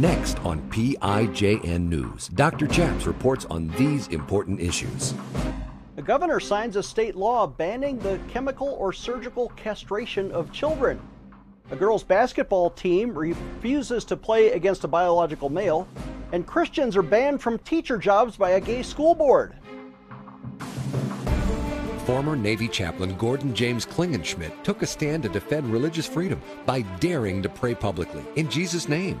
Next on PIJN News, Dr. Chaps reports on these important issues. The governor signs a state law banning the chemical or surgical castration of children. A girls' basketball team refuses to play against a biological male, and Christians are banned from teacher jobs by a gay school board. Former Navy chaplain Gordon James Klingenschmitt took a stand to defend religious freedom by daring to pray publicly in Jesus' name.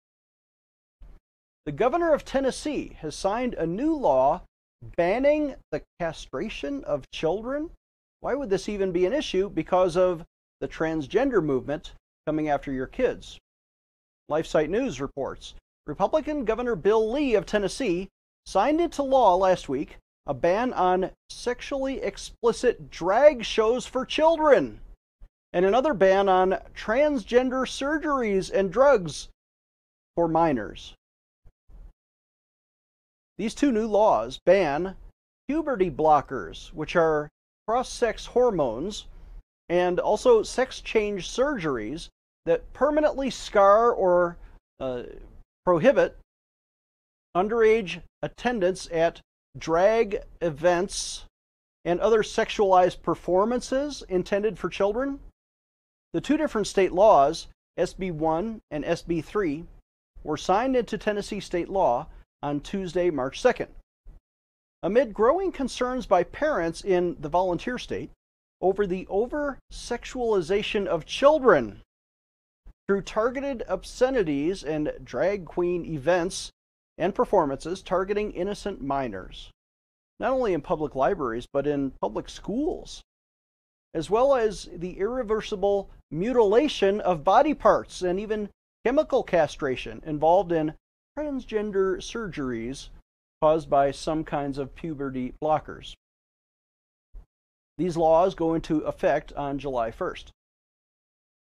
The governor of Tennessee has signed a new law banning the castration of children. Why would this even be an issue? Because of the transgender movement coming after your kids. LifeSite News reports Republican Governor Bill Lee of Tennessee signed into law last week a ban on sexually explicit drag shows for children, and another ban on transgender surgeries and drugs for minors. These two new laws ban puberty blockers, which are cross sex hormones, and also sex change surgeries that permanently scar or uh, prohibit underage attendance at drag events, and other sexualized performances intended for children. The two different state laws, SB 1 and SB 3, were signed into Tennessee state law on Tuesday, March 2nd. Amid growing concerns by parents in the volunteer state over the over sexualization of children through targeted obscenities and drag queen events and performances targeting innocent minors, not only in public libraries, but in public schools, as well as the irreversible mutilation of body parts and even chemical castration involved in transgender surgeries caused by some kinds of puberty blockers. These laws go into effect on July 1st.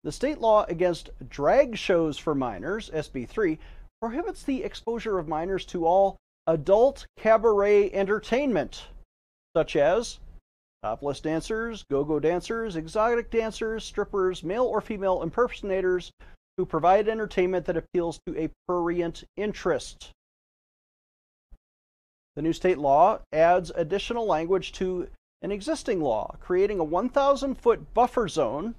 The state law against drag shows for minors, SB 3, prohibits the exposure of minors to all adult cabaret entertainment, such as topless dancers, go go dancers, exotic dancers, strippers, male or female impersonators who provide entertainment that appeals to a prurient interest. The new state law adds additional language to an existing law, creating a 1,000 foot buffer zone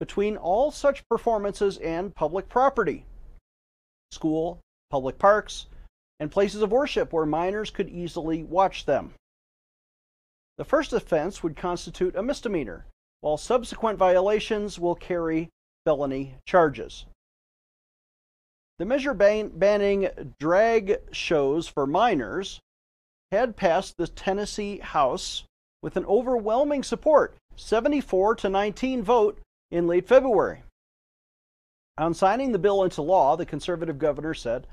between all such performances and public property school, public parks, and places of worship where minors could easily watch them. The first offense would constitute a misdemeanor, while subsequent violations will carry felony charges. The measure ban- banning drag shows for minors had passed the Tennessee House with an overwhelming support, 74 to 19 vote in late February. On signing the bill into law, the conservative governor said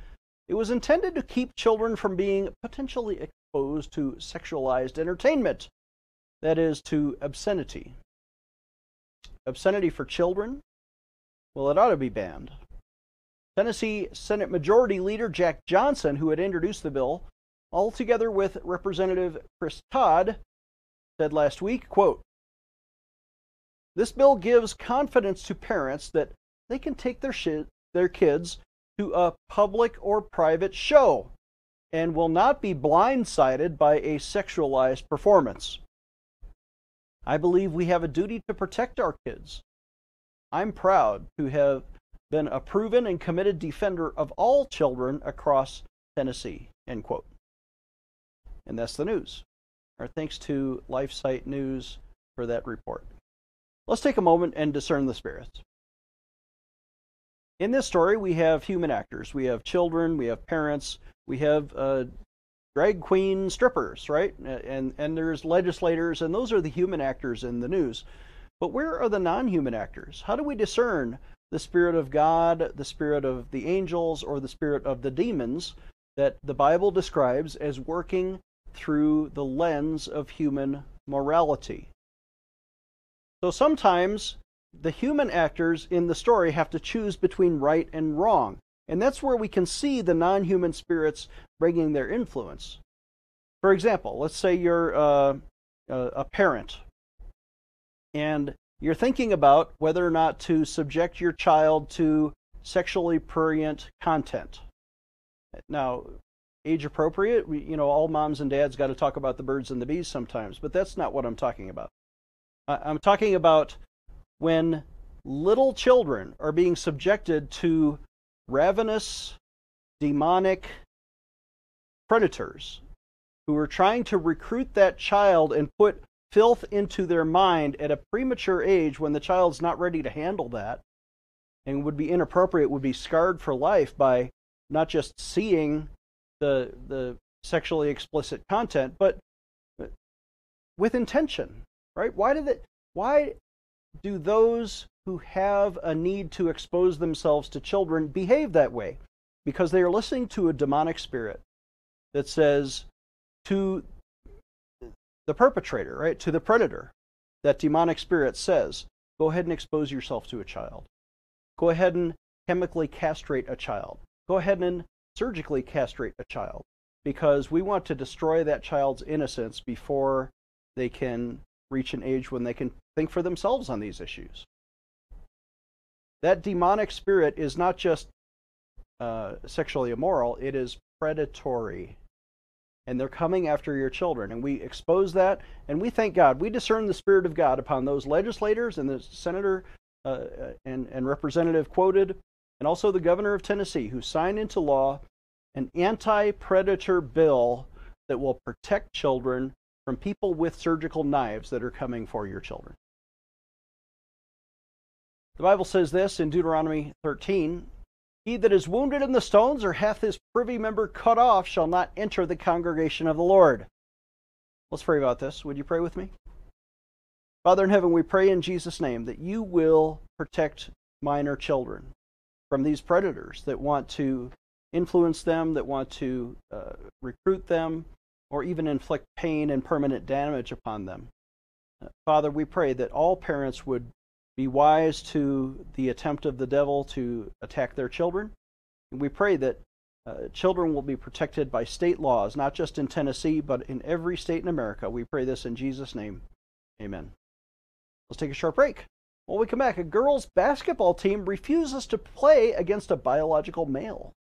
it was intended to keep children from being potentially exposed to sexualized entertainment, that is, to obscenity. Obscenity for children? Well, it ought to be banned. Tennessee Senate Majority Leader Jack Johnson, who had introduced the bill, altogether with Representative Chris Todd, said last week, quote, This bill gives confidence to parents that they can take their shit, their kids to a public or private show and will not be blindsided by a sexualized performance. I believe we have a duty to protect our kids. I'm proud to have been a proven and committed defender of all children across Tennessee. End quote. And that's the news. Our thanks to LifeSite News for that report. Let's take a moment and discern the spirits. In this story, we have human actors. We have children, we have parents, we have uh, drag queen strippers, right? And, and there's legislators, and those are the human actors in the news. But where are the non human actors? How do we discern the spirit of God, the spirit of the angels, or the spirit of the demons that the Bible describes as working through the lens of human morality. So sometimes the human actors in the story have to choose between right and wrong. And that's where we can see the non human spirits bringing their influence. For example, let's say you're uh, a parent and you're thinking about whether or not to subject your child to sexually prurient content. Now, age appropriate, we, you know, all moms and dads got to talk about the birds and the bees sometimes, but that's not what I'm talking about. I'm talking about when little children are being subjected to ravenous, demonic predators who are trying to recruit that child and put filth into their mind at a premature age when the child's not ready to handle that and would be inappropriate, would be scarred for life by not just seeing the the sexually explicit content, but with intention, right? Why did it? Why do those who have a need to expose themselves to children behave that way? Because they are listening to a demonic spirit that says to the perpetrator, right, to the predator, that demonic spirit says, go ahead and expose yourself to a child. Go ahead and chemically castrate a child. Go ahead and surgically castrate a child because we want to destroy that child's innocence before they can reach an age when they can think for themselves on these issues. That demonic spirit is not just uh, sexually immoral, it is predatory. And they're coming after your children. And we expose that, and we thank God. We discern the Spirit of God upon those legislators and the senator uh, uh and, and representative quoted and also the governor of Tennessee, who signed into law an anti predator bill that will protect children from people with surgical knives that are coming for your children. The Bible says this in Deuteronomy 13 He that is wounded in the stones or hath his privy member cut off shall not enter the congregation of the Lord. Let's pray about this. Would you pray with me? Father in heaven, we pray in Jesus' name that you will protect minor children from these predators that want to influence them, that want to uh, recruit them, or even inflict pain and permanent damage upon them. Uh, Father, we pray that all parents would be wise to the attempt of the devil to attack their children. And we pray that uh, children will be protected by state laws, not just in Tennessee, but in every state in America. We pray this in Jesus' name. Amen. Let's take a short break. When we come back, a girls' basketball team refuses to play against a biological male.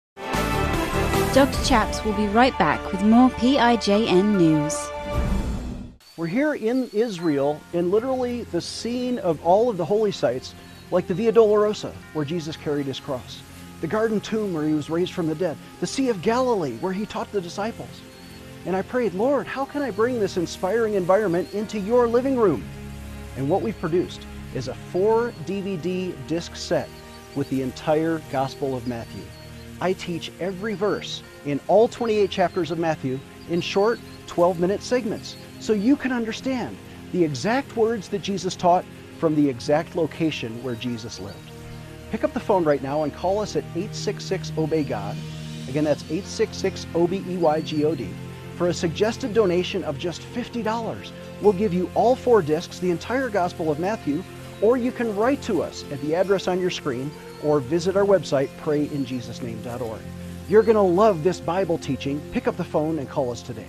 Dr. Chaps will be right back with more PIJN news. We're here in Israel, in literally the scene of all of the holy sites, like the Via Dolorosa, where Jesus carried his cross, the Garden Tomb, where he was raised from the dead, the Sea of Galilee, where he taught the disciples. And I prayed, Lord, how can I bring this inspiring environment into your living room? And what we've produced is a four DVD disc set with the entire Gospel of Matthew. I teach every verse in all 28 chapters of Matthew in short 12 minute segments so you can understand the exact words that Jesus taught from the exact location where Jesus lived. Pick up the phone right now and call us at 866 Obey God. Again, that's 866 O B E Y G O D. For a suggested donation of just $50, we'll give you all four discs, the entire Gospel of Matthew, or you can write to us at the address on your screen or visit our website, prayinjesusname.org. You're going to love this Bible teaching. Pick up the phone and call us today.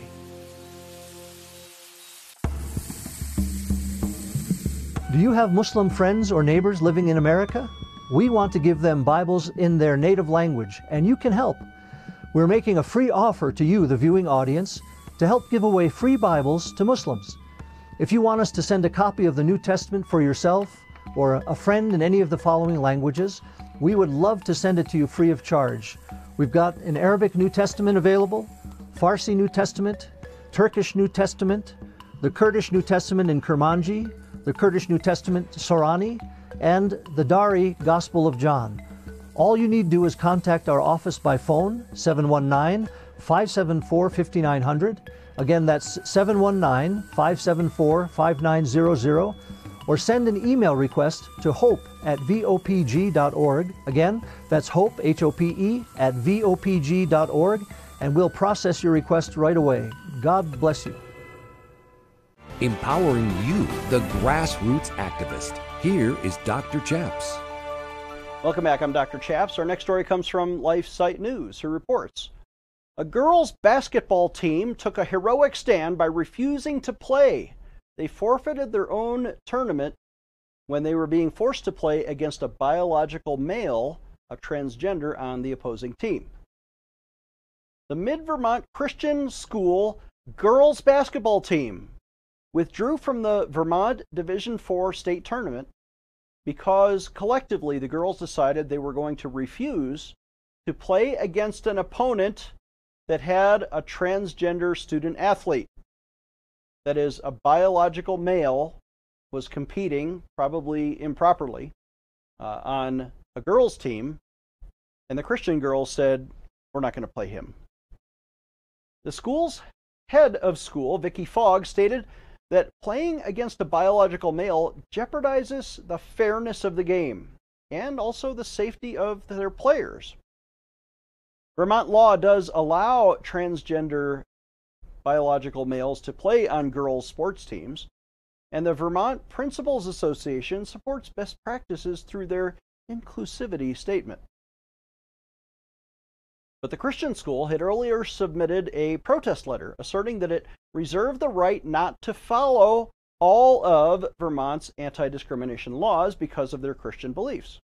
Do you have Muslim friends or neighbors living in America? We want to give them Bibles in their native language, and you can help. We're making a free offer to you, the viewing audience, to help give away free Bibles to Muslims. If you want us to send a copy of the New Testament for yourself or a friend in any of the following languages, we would love to send it to you free of charge. We've got an Arabic New Testament available, Farsi New Testament, Turkish New Testament, the Kurdish New Testament in Kurmanji, the Kurdish New Testament Sorani, and the Dari Gospel of John. All you need to do is contact our office by phone, 719 574 5900 Again, that's 719 574 5900, or send an email request to hope at vopg.org. Again, that's hope, H O P E, at vopg.org. and we'll process your request right away. God bless you. Empowering you, the grassroots activist. Here is Dr. Chaps. Welcome back. I'm Dr. Chaps. Our next story comes from LifeSite News, who reports a girls' basketball team took a heroic stand by refusing to play. They forfeited their own tournament when they were being forced to play against a biological male, a transgender, on the opposing team. The Mid Vermont Christian School girls basketball team withdrew from the Vermont Division 4 state tournament because collectively the girls decided they were going to refuse to play against an opponent that had a transgender student athlete. That is, a biological male was competing, probably improperly, uh, on a girls' team, and the Christian girls said, We're not going to play him. The school's head of school, Vicky Fogg, stated that playing against a biological male jeopardizes the fairness of the game and also the safety of their players. Vermont law does allow transgender biological males to play on girls' sports teams, and the Vermont Principals Association supports best practices through their inclusivity statement. But the Christian school had earlier submitted a protest letter asserting that it reserved the right not to follow all of Vermont's anti discrimination laws because of their Christian beliefs.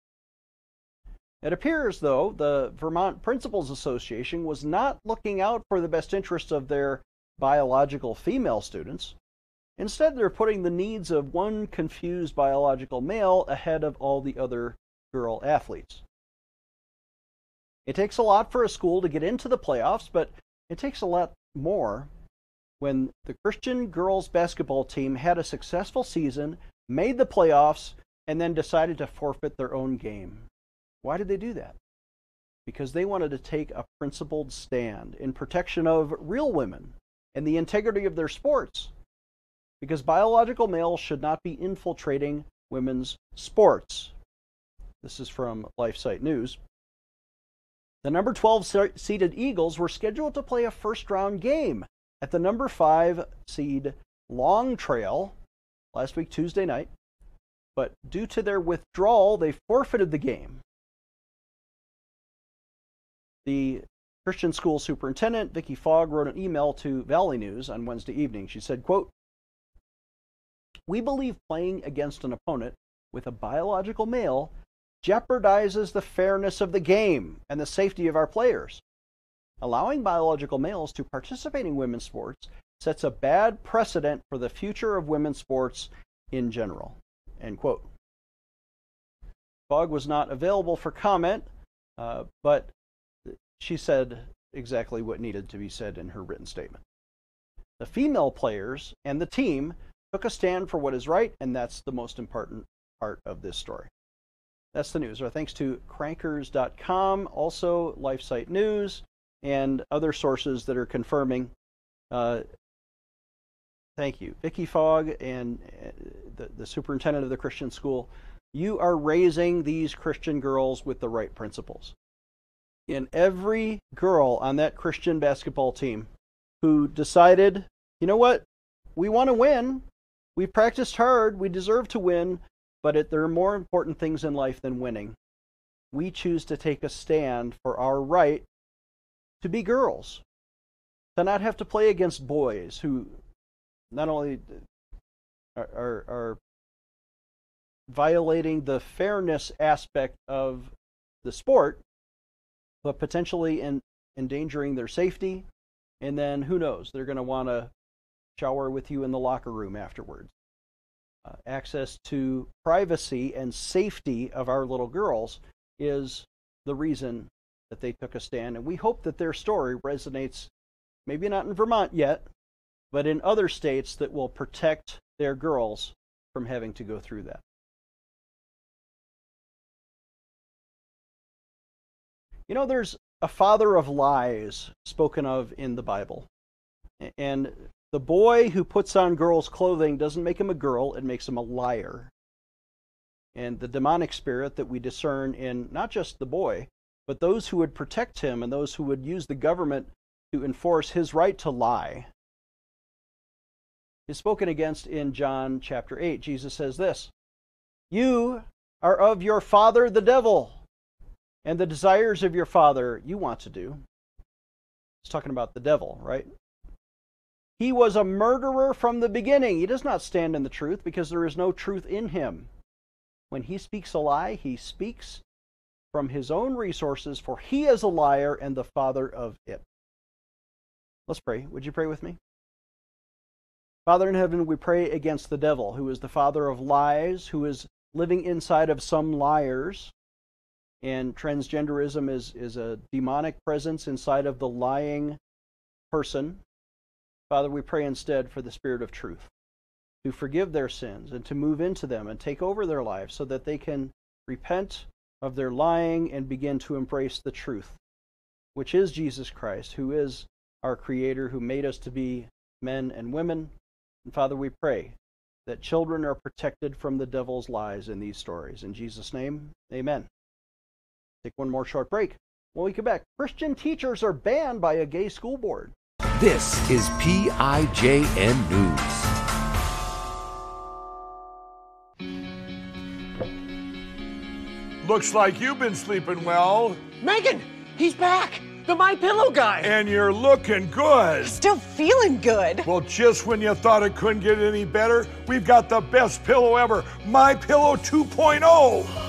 It appears, though, the Vermont Principals Association was not looking out for the best interests of their biological female students. Instead, they're putting the needs of one confused biological male ahead of all the other girl athletes. It takes a lot for a school to get into the playoffs, but it takes a lot more when the Christian girls basketball team had a successful season, made the playoffs, and then decided to forfeit their own game. Why did they do that? Because they wanted to take a principled stand in protection of real women and the integrity of their sports because biological males should not be infiltrating women's sports. This is from LifeSite News. The number 12 seeded Eagles were scheduled to play a first round game at the number 5 seed Long Trail last week, Tuesday night, but due to their withdrawal, they forfeited the game. The Christian school superintendent, Vicky Fogg, wrote an email to Valley News on Wednesday evening. She said, quote, we believe playing against an opponent with a biological male jeopardizes the fairness of the game and the safety of our players. Allowing biological males to participate in women's sports sets a bad precedent for the future of women's sports in general. End quote. Fogg was not available for comment, uh, but she said exactly what needed to be said in her written statement. The female players and the team took a stand for what is right, and that's the most important part of this story. That's the news. Our thanks to crankers.com, also LifeSite News, and other sources that are confirming. Uh, thank you. Vicky Fogg and uh, the, the superintendent of the Christian school. You are raising these Christian girls with the right principles. And every girl on that Christian basketball team who decided, you know what, we want to win, we practiced hard. We deserve to win, but it, there are more important things in life than winning. We choose to take a stand for our right to be girls, to not have to play against boys who not only are, are, are violating the fairness aspect of the sport, but potentially in, endangering their safety. And then who knows? They're going to want to shower with you in the locker room afterwards. Uh, access to privacy and safety of our little girls is the reason that they took a stand. And we hope that their story resonates, maybe not in Vermont yet, but in other states that will protect their girls from having to go through that. You know, there's a father of lies spoken of in the Bible. And the boy who puts on girl's clothing doesn't make him a girl, it makes him a liar. And the demonic spirit that we discern in not just the boy, but those who would protect him and those who would use the government to enforce his right to lie is spoken against in John chapter 8. Jesus says this You are of your father the devil, and the desires of your father you want to do. He's talking about the devil, right? He was a murderer from the beginning. He does not stand in the truth because there is no truth in him. When he speaks a lie, he speaks from his own resources, for he is a liar and the father of it. Let's pray. Would you pray with me? Father in heaven, we pray against the devil, who is the father of lies, who is living inside of some liars. And transgenderism is, is a demonic presence inside of the lying person. Father, we pray instead for the Spirit of truth to forgive their sins and to move into them and take over their lives so that they can repent of their lying and begin to embrace the truth, which is Jesus Christ, who is our Creator, who made us to be men and women. And Father, we pray that children are protected from the devil's lies in these stories. In Jesus' name, amen. Take one more short break. When we come back, Christian teachers are banned by a gay school board. This is PIJN News. Looks like you've been sleeping well, Megan, he's back. The My Pillow guy. and you're looking good. Still feeling good. Well, just when you thought it couldn't get any better, we've got the best pillow ever, My Pillow 2.0.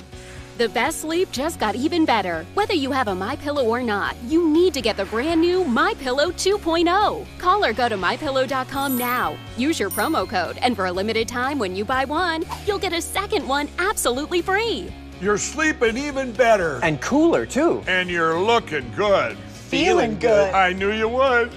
The best sleep just got even better. Whether you have a My Pillow or not, you need to get the brand new My Pillow 2.0. Call or go to mypillow.com now. Use your promo code, and for a limited time, when you buy one, you'll get a second one absolutely free. You're sleeping even better. And cooler, too. And you're looking good. Feeling good. I knew you would.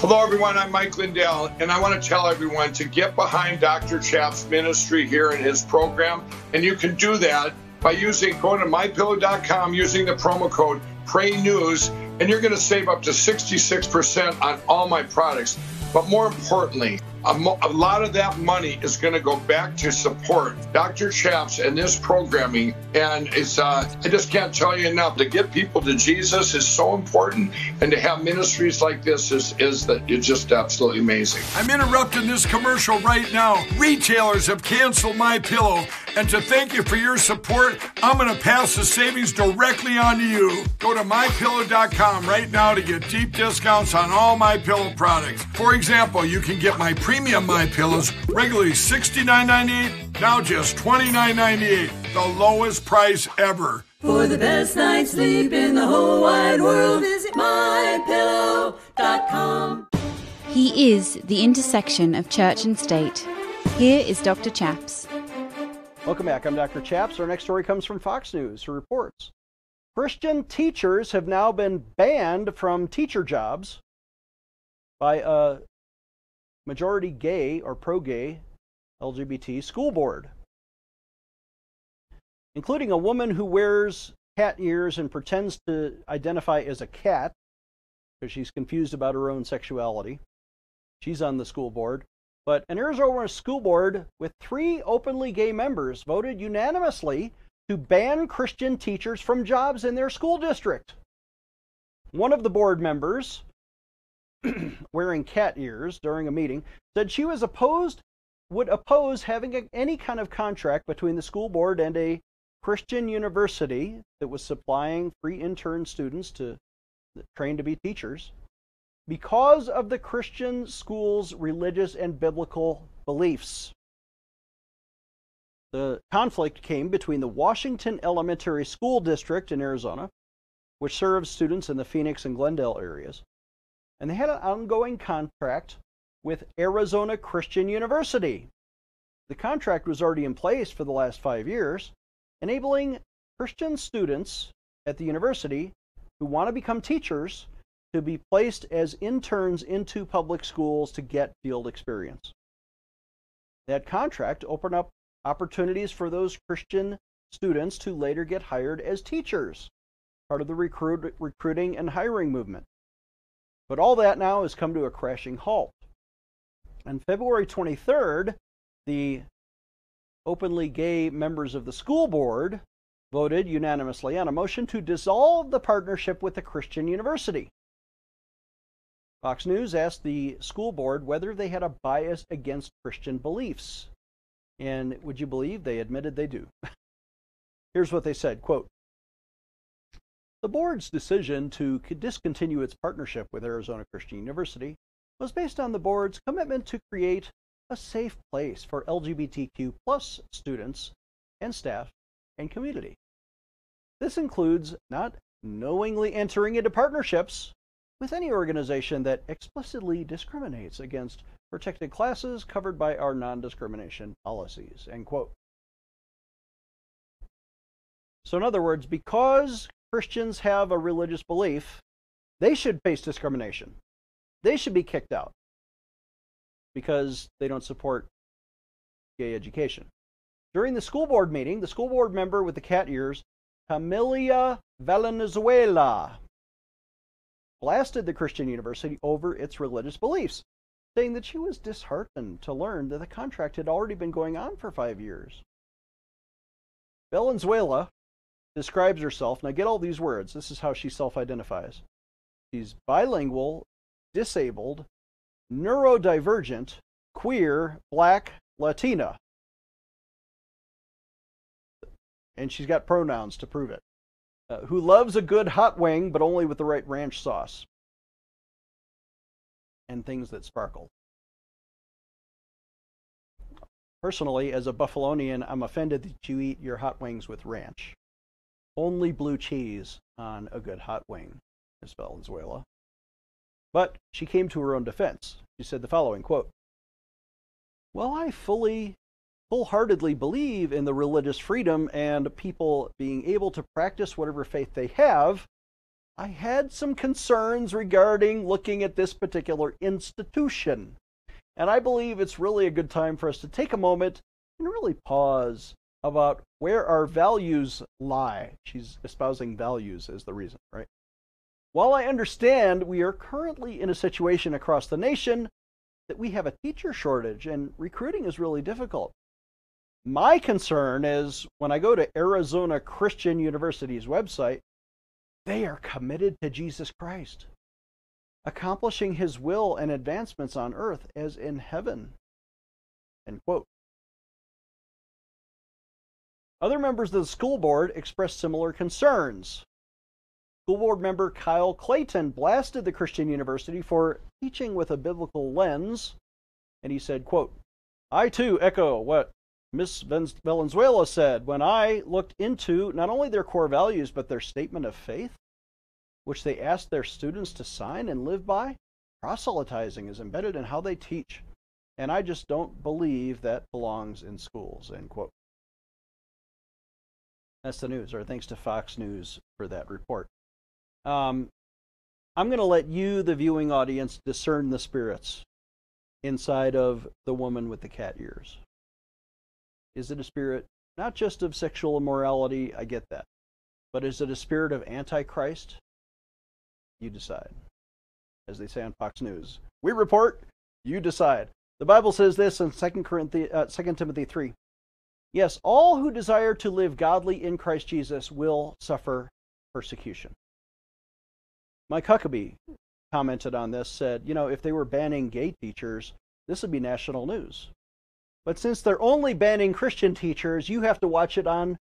Hello, everyone. I'm Mike Lindell, and I want to tell everyone to get behind Dr. Chaps' ministry here in his program. And you can do that by using going to mypillow.com using the promo code Pray News, and you're going to save up to 66% on all my products. But more importantly, a, mo- a lot of that money is going to go back to support Dr. Chaps and this programming. And it's uh, I just can't tell you enough. To get people to Jesus is so important, and to have ministries like this is is that it's just absolutely amazing. I'm interrupting this commercial right now. Retailers have canceled my pillow, and to thank you for your support, I'm going to pass the savings directly on to you. Go to mypillow.com right now to get deep discounts on all my pillow products. For example, you can get my premium my pillows regularly $69.98, now just $29.98, the lowest price ever. For the best night's sleep in the whole wide world, visit mypillow.com. He is the intersection of church and state. Here is Dr. Chaps. Welcome back. I'm Dr. Chaps. Our next story comes from Fox News, who reports Christian teachers have now been banned from teacher jobs by a majority gay or pro gay LGBT school board, including a woman who wears cat ears and pretends to identify as a cat because she's confused about her own sexuality. She's on the school board. But an Arizona school board with three openly gay members voted unanimously to ban Christian teachers from jobs in their school district. One of the board members, wearing cat ears during a meeting, said she was opposed would oppose having a, any kind of contract between the school board and a Christian university that was supplying free intern students to train to be teachers because of the Christian school's religious and biblical beliefs. The conflict came between the Washington Elementary School District in Arizona, which serves students in the Phoenix and Glendale areas, and they had an ongoing contract with Arizona Christian University. The contract was already in place for the last five years, enabling Christian students at the university who want to become teachers to be placed as interns into public schools to get field experience. That contract opened up opportunities for those Christian students to later get hired as teachers, part of the recruit, recruiting and hiring movement. But all that now has come to a crashing halt. On February 23rd, the openly gay members of the school board voted unanimously on a motion to dissolve the partnership with the Christian University. Fox News asked the school board whether they had a bias against Christian beliefs. And would you believe they admitted they do? Here's what they said, quote, the board's decision to discontinue its partnership with Arizona Christian University was based on the board's commitment to create a safe place for LGBTQ plus students and staff and community. This includes not knowingly entering into partnerships with any organization that explicitly discriminates against protected classes covered by our non-discrimination policies, end quote. So in other words, because Christians have a religious belief, they should face discrimination. They should be kicked out because they don't support gay education. During the school board meeting, the school board member with the cat ears, Tamillia Valenzuela, blasted the Christian University over its religious beliefs, saying that she was disheartened to learn that the contract had already been going on for five years. Valenzuela describes herself, now get all these words, this is how she self identifies. She's bilingual, disabled, neurodivergent, queer, black, Latina. And she's got pronouns to prove it. Uh, who loves a good hot wing, but only with the right ranch sauce and things that sparkle. Personally, as a Buffalonian, I'm offended that you eat your hot wings with ranch. Only blue cheese on a good hot wing, Miss Valenzuela. But she came to her own defense. She said the following quote, Well, I fully, wholeheartedly believe in the religious freedom and people being able to practice whatever faith they have. I had some concerns regarding looking at this particular institution. And I believe it's really a good time for us to take a moment and really pause about where our values lie. She's espousing values as the reason, right? While I understand we are currently in a situation across the nation that we have a teacher shortage and recruiting is really difficult. My concern is when I go to Arizona Christian University's website, they are committed to Jesus Christ, accomplishing his will and advancements on earth as in heaven. End quote. Other members of the school board expressed similar concerns. School board member Kyle Clayton blasted the Christian University for teaching with a biblical lens, and he said, quote, I too echo what Ms. Valenzuela said when I looked into not only their core values, but their statement of faith, which they asked their students to sign and live by. Proselytizing is embedded in how they teach, and I just don't believe that belongs in schools, end quote. That's the news, or thanks to Fox News for that report. Um, I'm going to let you, the viewing audience, discern the spirits inside of the woman with the cat ears. Is it a spirit not just of sexual immorality? I get that. But is it a spirit of Antichrist? You decide. As they say on Fox News, we report, you decide. The Bible says this in 2, Corinthians, uh, 2 Timothy 3. Yes, all who desire to live godly in Christ Jesus will suffer persecution. Mike Huckabee commented on this, said, you know, if they were banning gay teachers, this would be national news. But since they're only banning Christian teachers, you have to watch it on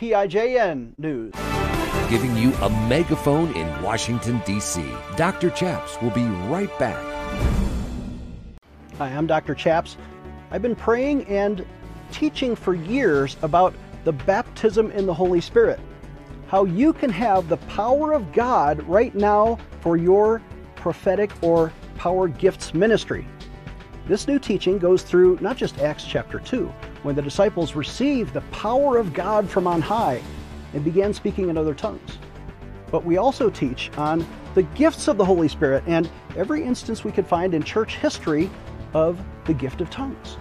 PIJN News. Giving you a megaphone in Washington, D.C. Dr. Chaps will be right back. Hi, I'm Dr. Chaps. I've been praying and teaching for years about the baptism in the Holy Spirit how you can have the power of God right now for your prophetic or power gifts ministry. This new teaching goes through not just Acts chapter 2, when the disciples received the power of God from on high and began speaking in other tongues. But we also teach on the gifts of the Holy Spirit and every instance we could find in church history of the gift of tongues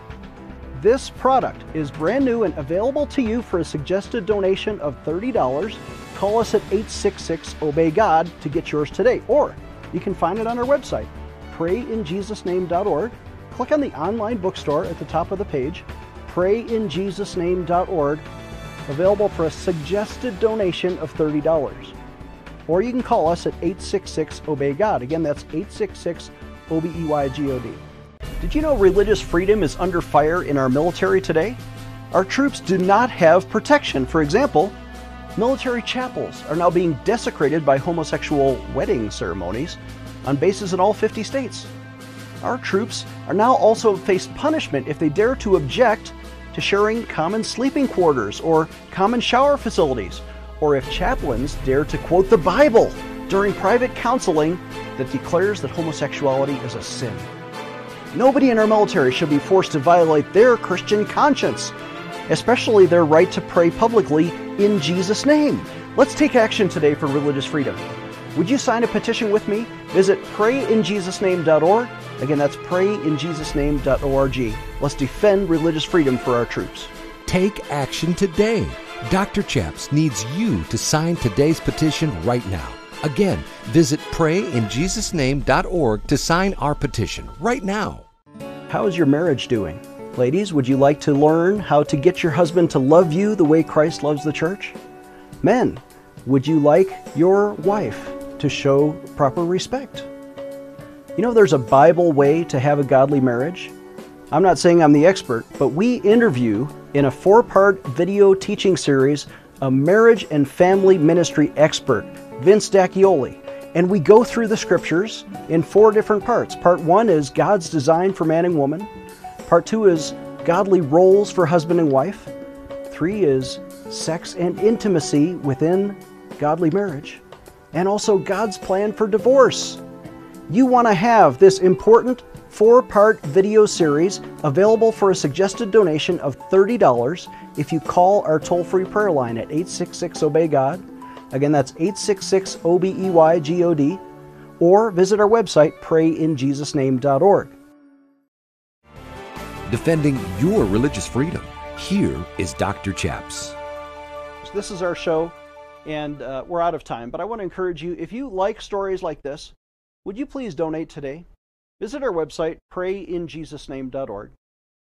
This product is brand new and available to you for a suggested donation of $30. Call us at 866 Obey God to get yours today, or you can find it on our website, prayinjesusname.org. Click on the online bookstore at the top of the page, prayinjesusname.org, available for a suggested donation of $30. Or you can call us at 866 Obey God. Again, that's 866 O B E Y G O D. Did you know religious freedom is under fire in our military today? Our troops do not have protection. For example, military chapels are now being desecrated by homosexual wedding ceremonies on bases in all 50 states. Our troops are now also face punishment if they dare to object to sharing common sleeping quarters or common shower facilities, or if chaplains dare to quote the Bible during private counseling that declares that homosexuality is a sin. Nobody in our military should be forced to violate their Christian conscience, especially their right to pray publicly in Jesus' name. Let's take action today for religious freedom. Would you sign a petition with me? Visit prayinjesusname.org. Again, that's prayinjesusname.org. Let's defend religious freedom for our troops. Take action today. Dr. Chaps needs you to sign today's petition right now. Again, visit prayinjesusname.org to sign our petition right now. How is your marriage doing? Ladies, would you like to learn how to get your husband to love you the way Christ loves the church? Men, would you like your wife to show proper respect? You know, there's a Bible way to have a godly marriage. I'm not saying I'm the expert, but we interview in a four part video teaching series a marriage and family ministry expert, Vince D'Acchioli. And we go through the scriptures in four different parts. Part one is God's design for man and woman. Part two is godly roles for husband and wife. Three is sex and intimacy within godly marriage. And also God's plan for divorce. You want to have this important four part video series available for a suggested donation of $30 if you call our toll free prayer line at 866 Obey God. Again, that's 866 O B E Y G O D. Or visit our website, prayinjesusname.org. Defending your religious freedom. Here is Dr. Chaps. This is our show, and uh, we're out of time, but I want to encourage you if you like stories like this, would you please donate today? Visit our website, prayinjesusname.org.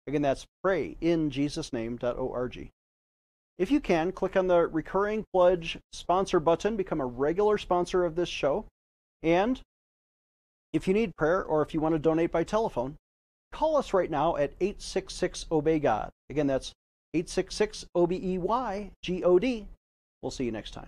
Again, that's prayinjesusname.org. If you can, click on the recurring pledge sponsor button, become a regular sponsor of this show. And if you need prayer or if you want to donate by telephone, call us right now at 866 Obey God. Again, that's 866 O B E Y G O D. We'll see you next time.